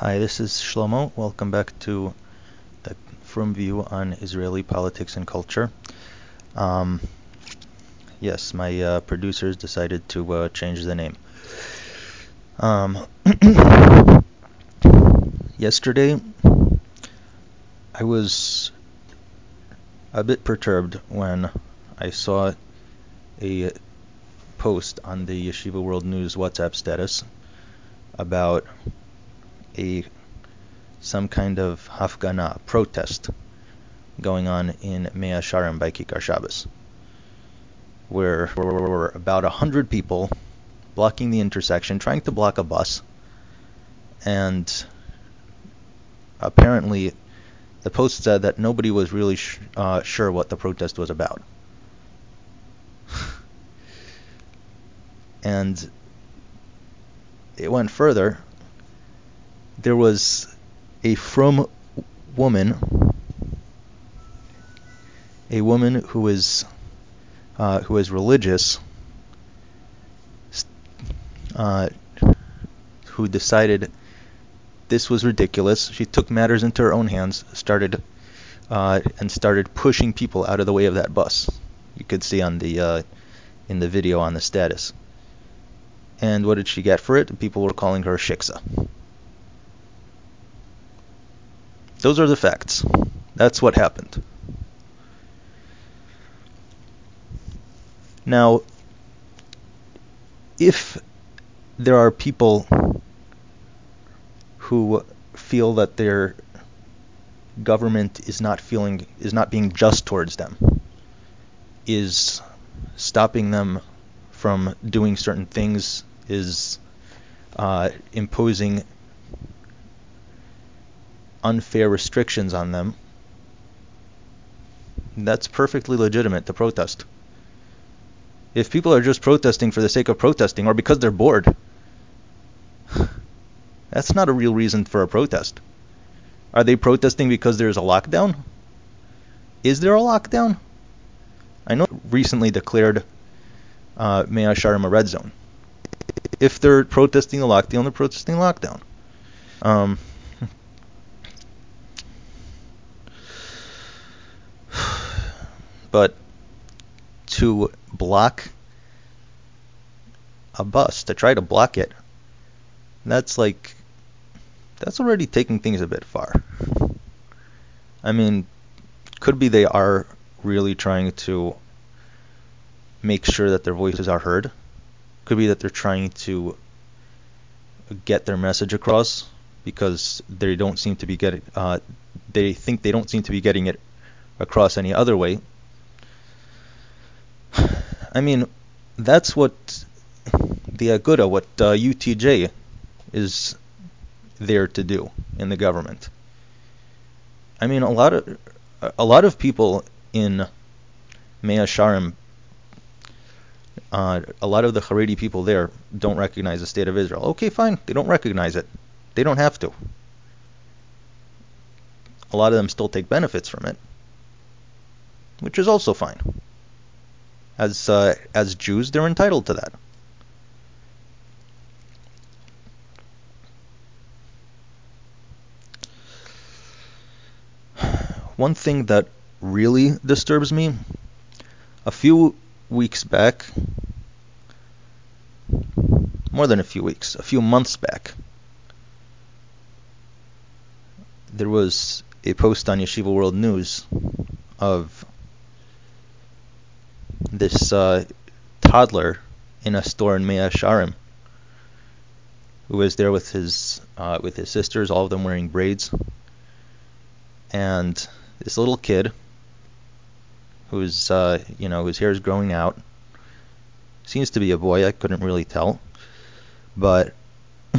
Hi, this is Shlomo. Welcome back to the Frum View on Israeli politics and culture. Um, yes, my uh, producers decided to uh, change the name. Um, yesterday, I was a bit perturbed when I saw a post on the Yeshiva World News WhatsApp status about a some kind of hafgana, protest, going on in Mea Sharim by Kikar Shabbos, where there were about a hundred people blocking the intersection, trying to block a bus, and apparently the post said that nobody was really sh- uh, sure what the protest was about. and it went further there was a frum woman, a woman who is uh, who is religious, uh, who decided this was ridiculous. She took matters into her own hands, started uh, and started pushing people out of the way of that bus. You could see on the uh, in the video on the status. And what did she get for it? People were calling her shiksa. Those are the facts. That's what happened. Now, if there are people who feel that their government is not feeling is not being just towards them, is stopping them from doing certain things, is uh, imposing unfair restrictions on them, that's perfectly legitimate to protest. If people are just protesting for the sake of protesting or because they're bored, that's not a real reason for a protest. Are they protesting because there's a lockdown? Is there a lockdown? I know recently declared uh, Mea Sharim a red zone. If they're protesting the lockdown, they're protesting lockdown. Um, But to block a bus, to try to block it, that's like that's already taking things a bit far. I mean, could be they are really trying to make sure that their voices are heard. Could be that they're trying to get their message across because they don't seem to be getting uh, they think they don't seem to be getting it across any other way I mean, that's what the Aguda, what uh, UTJ is there to do in the government. I mean, a lot of a lot of people in Mea Sharim, uh, a lot of the Haredi people there don't recognize the state of Israel. Okay, fine, they don't recognize it. They don't have to. A lot of them still take benefits from it, which is also fine as uh, as Jews, they're entitled to that. One thing that really disturbs me, a few weeks back, more than a few weeks, a few months back, there was a post on Yeshiva World News of this uh, toddler in a store in Mea Sharim who was there with his uh, with his sisters, all of them wearing braids, and this little kid whose uh, you know whose hair is growing out seems to be a boy. I couldn't really tell, but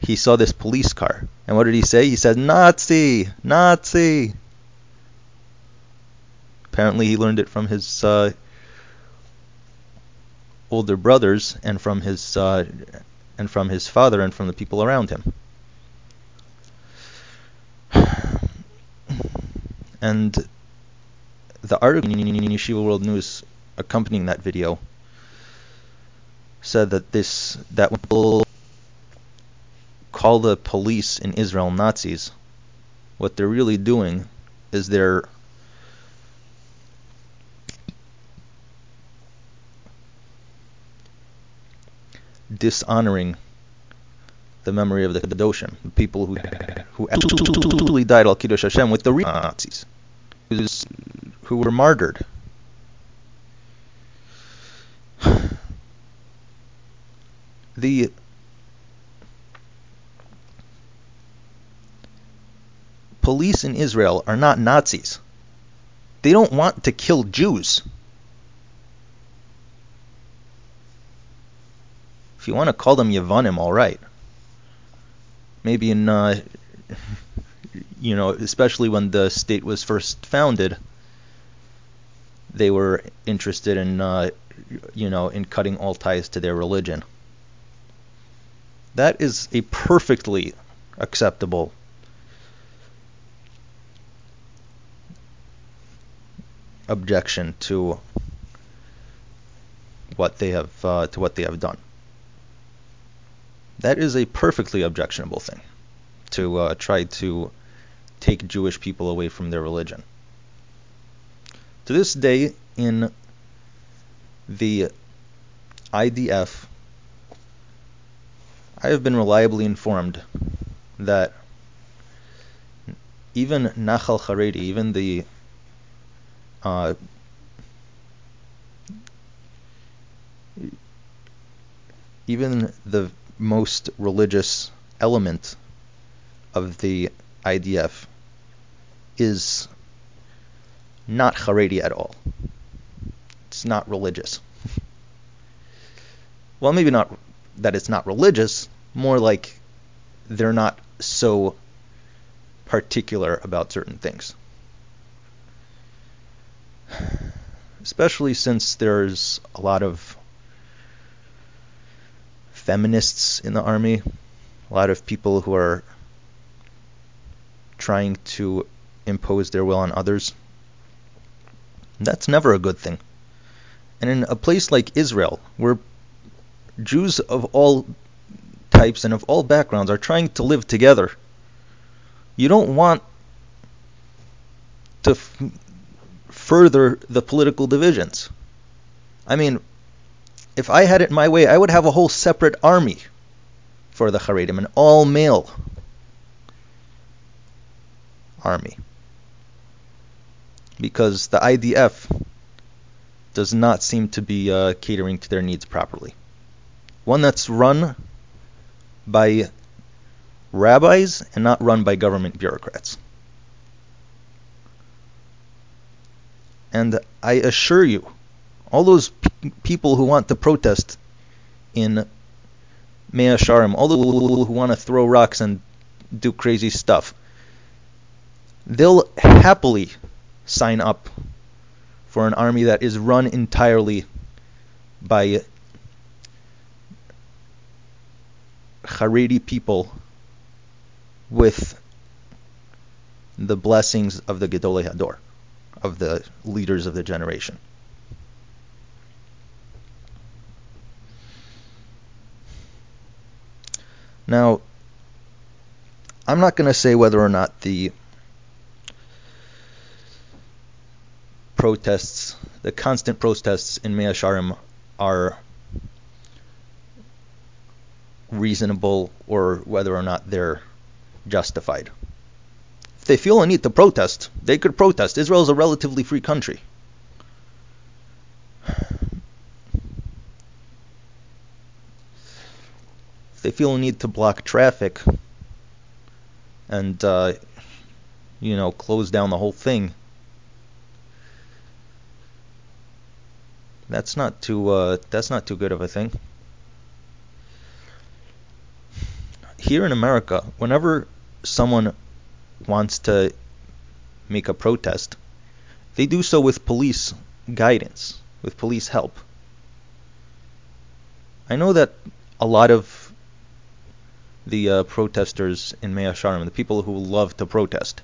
he saw this police car, and what did he say? He said, "Nazi, Nazi." Apparently, he learned it from his uh, older brothers and from his uh, and from his father and from the people around him. And the article in Yeshiva World News accompanying that video said that this that call the police in Israel Nazis, what they're really doing is they're dishonoring the memory of the Kedoshim, the people who absolutely died al Kiddush Hashem with the real Nazis, who were martyred. The police in Israel are not Nazis. They don't want to kill Jews. If you want to call them Yevanim, all right maybe in uh, you know, especially when the state was first founded, they were interested in uh, you know in cutting all ties to their religion. That is a perfectly acceptable objection to what they have uh, to what they have done. That is a perfectly objectionable thing to uh, try to take Jewish people away from their religion. To this day, in the IDF, I have been reliably informed that even Nachal Haredi, even the uh, even the most religious element of the IDF is not Haredi at all. It's not religious. well, maybe not that it's not religious, more like they're not so particular about certain things. Especially since there's a lot of feminists in the army, a lot of people who are trying to impose their will on others. That's never a good thing. And in a place like Israel, where Jews of all types and of all backgrounds are trying to live together, you don't want to f- further the political divisions. I mean, if I had it my way, I would have a whole separate army for the Haredim, an all male army. Because the IDF does not seem to be uh, catering to their needs properly. One that's run by rabbis and not run by government bureaucrats. And I assure you, all those people who want to protest in Mea Sharim, all the people who want to throw rocks and do crazy stuff, they'll happily sign up for an army that is run entirely by Haredi people with the blessings of the Gedolei Hador, of the leaders of the generation. Now, I'm not going to say whether or not the protests, the constant protests in Mea Sharim are reasonable or whether or not they're justified. If they feel a need to protest, they could protest. Israel is a relatively free country. They feel a need to block traffic and uh, you know close down the whole thing, that's not too uh, that's not too good of a thing. Here in America, whenever someone wants to make a protest, they do so with police guidance, with police help. I know that a lot of the uh, protesters in Mea Sharim, the people who love to protest,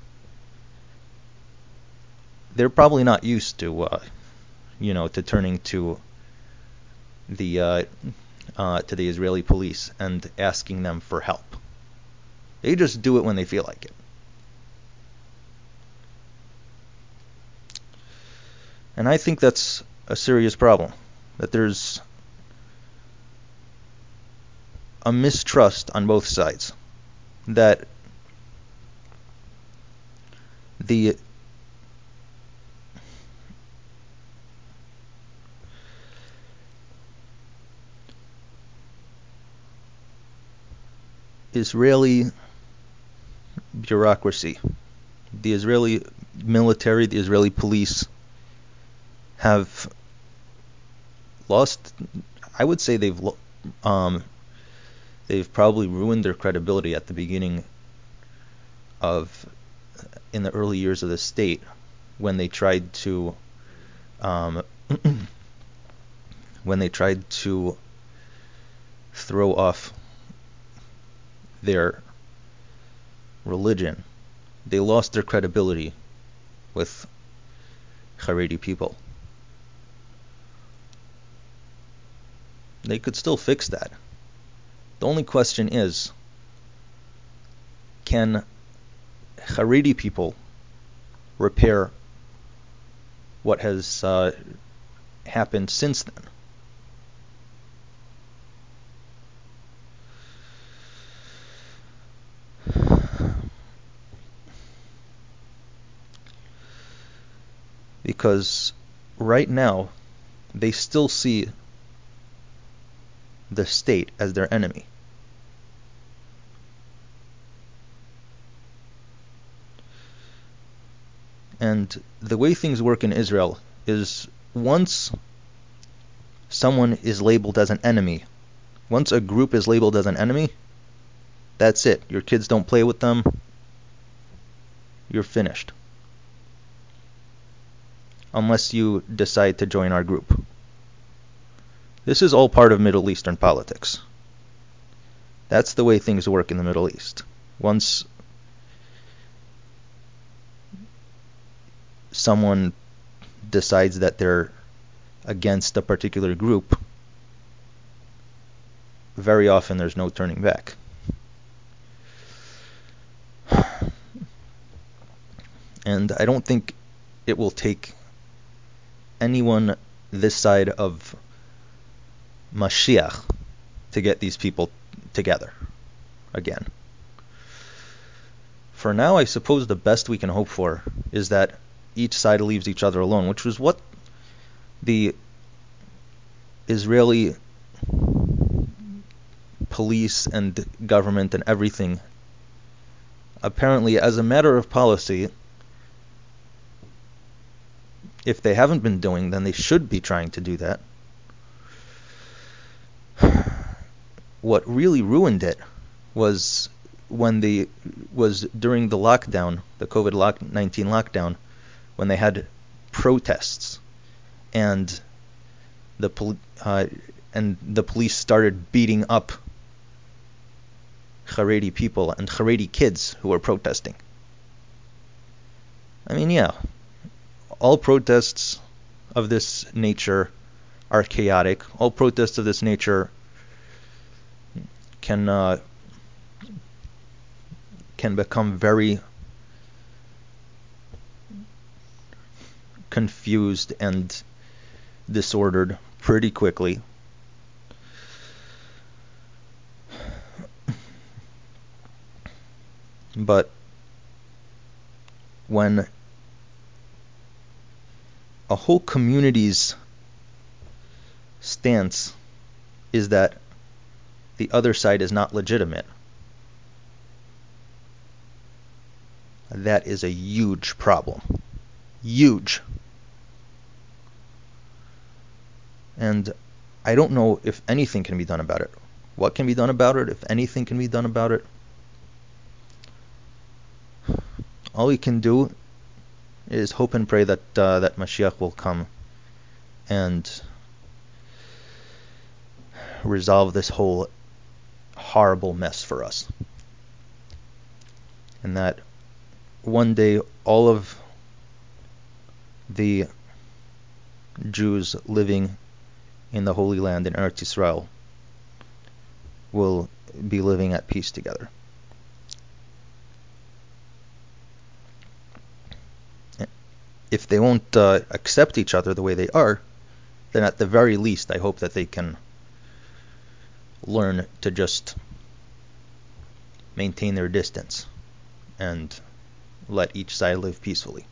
they're probably not used to, uh, you know, to turning to the uh, uh, to the Israeli police and asking them for help. They just do it when they feel like it. And I think that's a serious problem. That there's a mistrust on both sides. That the Israeli bureaucracy, the Israeli military, the Israeli police have lost. I would say they've um, they've probably ruined their credibility at the beginning of in the early years of the state when they tried to um, when they tried to throw off their religion, they lost their credibility with Haredi people. They could still fix that. The only question is can Haredi people repair what has uh, happened since then? because right now they still see the state as their enemy. And the way things work in Israel is once someone is labeled as an enemy, once a group is labeled as an enemy, that's it. Your kids don't play with them. You're finished unless you decide to join our group. This is all part of Middle Eastern politics. That's the way things work in the Middle East. Once someone decides that they're against a particular group, very often there's no turning back. And I don't think it will take anyone this side of Mashiach to get these people together again. For now, I suppose the best we can hope for is that each side leaves each other alone, which was what the Israeli police and government and everything apparently as a matter of policy if they haven't been doing, then they should be trying to do that. What really ruined it was when the was during the lockdown, the COVID 19 lockdown, when they had protests, and the pol- uh, and the police started beating up Haredi people and Haredi kids who were protesting. I mean, yeah, all protests of this nature are chaotic. All protests of this nature can uh, can become very confused and disordered pretty quickly. But when a whole community's stance is that the other side is not legitimate. That is a huge problem. Huge. And I don't know if anything can be done about it. What can be done about it? If anything can be done about it? All we can do is hope and pray that uh, that Mashiach will come and resolve this whole horrible mess for us. And that one day all of the Jews living in the Holy Land in Eretz Israel will be living at peace together. If they won't uh, accept each other the way they are, then at the very least, I hope that they can learn to just maintain their distance and let each side live peacefully.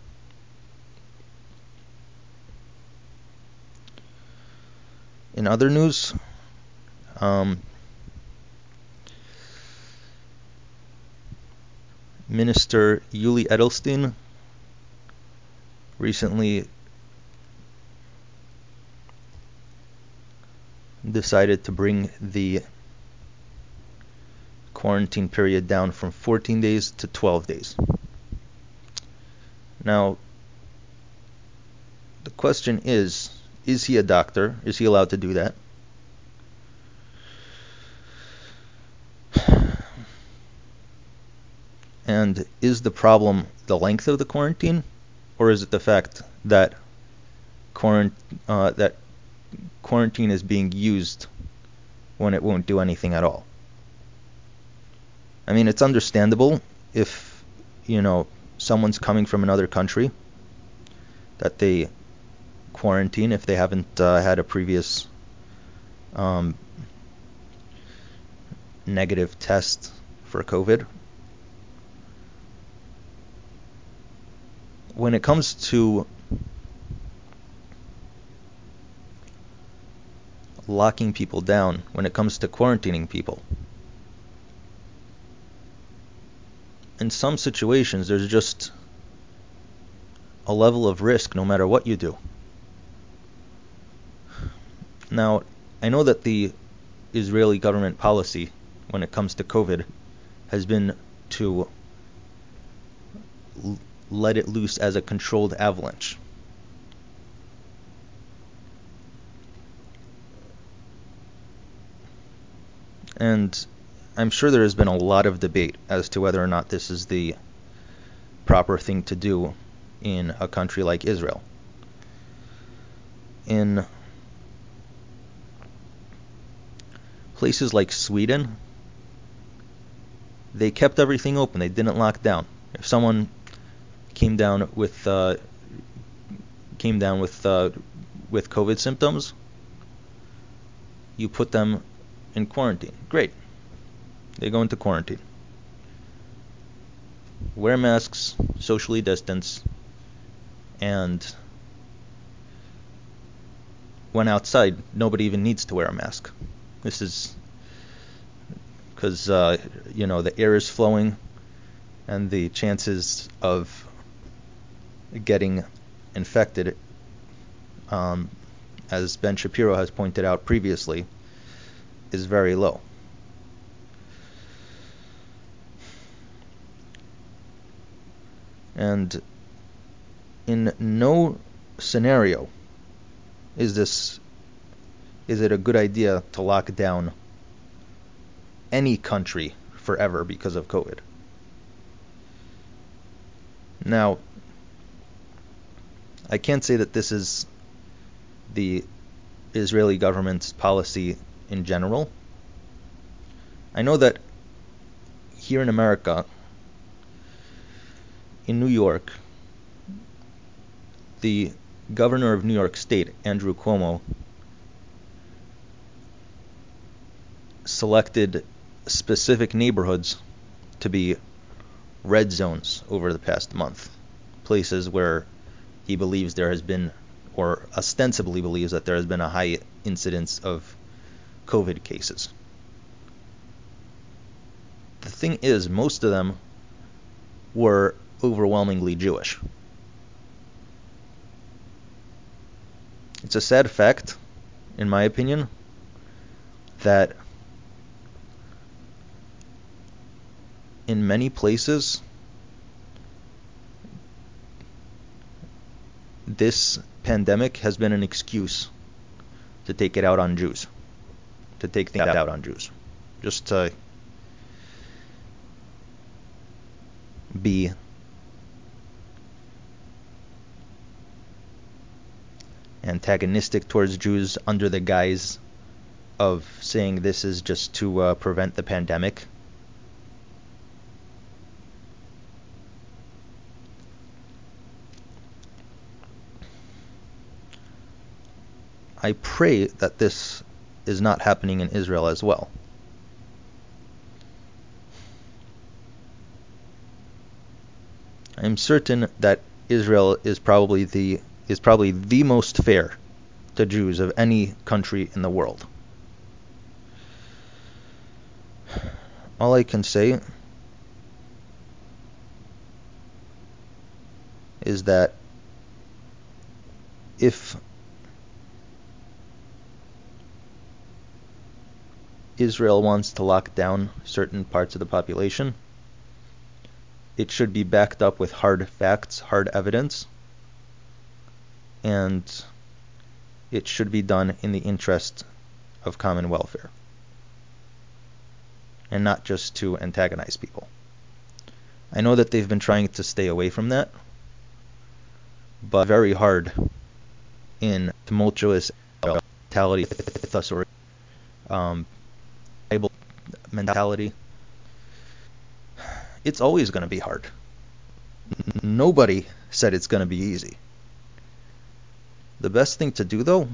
In other news, um, Minister Yuli Edelstein recently decided to bring the quarantine period down from 14 days to 12 days. Now, the question is is he a doctor? Is he allowed to do that? And is the problem the length of the quarantine, or is it the fact that quarant- uh, that quarantine is being used when it won't do anything at all? I mean, it's understandable if you know someone's coming from another country that they quarantine if they haven't uh, had a previous um, negative test for COVID when it comes to locking people down, when it comes to quarantining people, in some situations there's just a level of risk no matter what you do. Now, I know that the Israeli government policy when it comes to COVID has been to let it loose as a controlled avalanche. And I'm sure there has been a lot of debate as to whether or not this is the proper thing to do in a country like Israel. In places like Sweden, they kept everything open. They didn't lock down. If someone came down with uh, came down with uh, with COVID symptoms, you put them in quarantine. Great. They go into quarantine. Wear masks, socially distance, and when outside, nobody even needs to wear a mask. This is because uh, you know the air is flowing, and the chances of getting infected, um, as Ben Shapiro has pointed out previously, is very low. And in no scenario is this is it a good idea to lock down any country forever because of COVID. Now, I can't say that this is the Israeli government's policy in general. I know that here in America, in New York, the governor of New York State, Andrew Cuomo, selected specific neighborhoods to be red zones over the past month. Places where he believes there has been, or ostensibly believes that there has been a high incidence of COVID cases. The thing is, most of them were overwhelmingly Jewish. It's a sad fact, in my opinion, that in many places this pandemic has been an excuse to take it out on Jews, to take things out on Jews. Just to be antagonistic towards Jews under the guise of saying this is just to uh, prevent the pandemic. I pray that this is not happening in Israel as well. I'm certain that Israel is probably the is probably the most fair to Jews of any country in the world. All I can say is that if Israel wants to lock down certain parts of the population, it should be backed up with hard facts, hard evidence, and it should be done in the interest of common welfare and not just to antagonize people. I know that they've been trying to stay away from that, but very hard in tumultuous mentality, um, mentality. It's always going to be hard. Nobody said it's going to be easy. The best thing to do, though,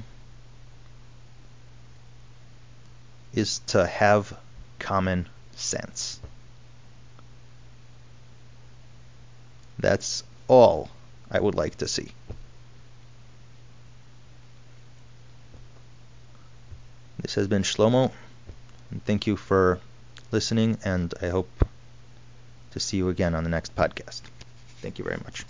is to have common sense. That's all I would like to see. This has been Shlomo, and thank you for listening, and I hope to see you again on the next podcast. Thank you very much.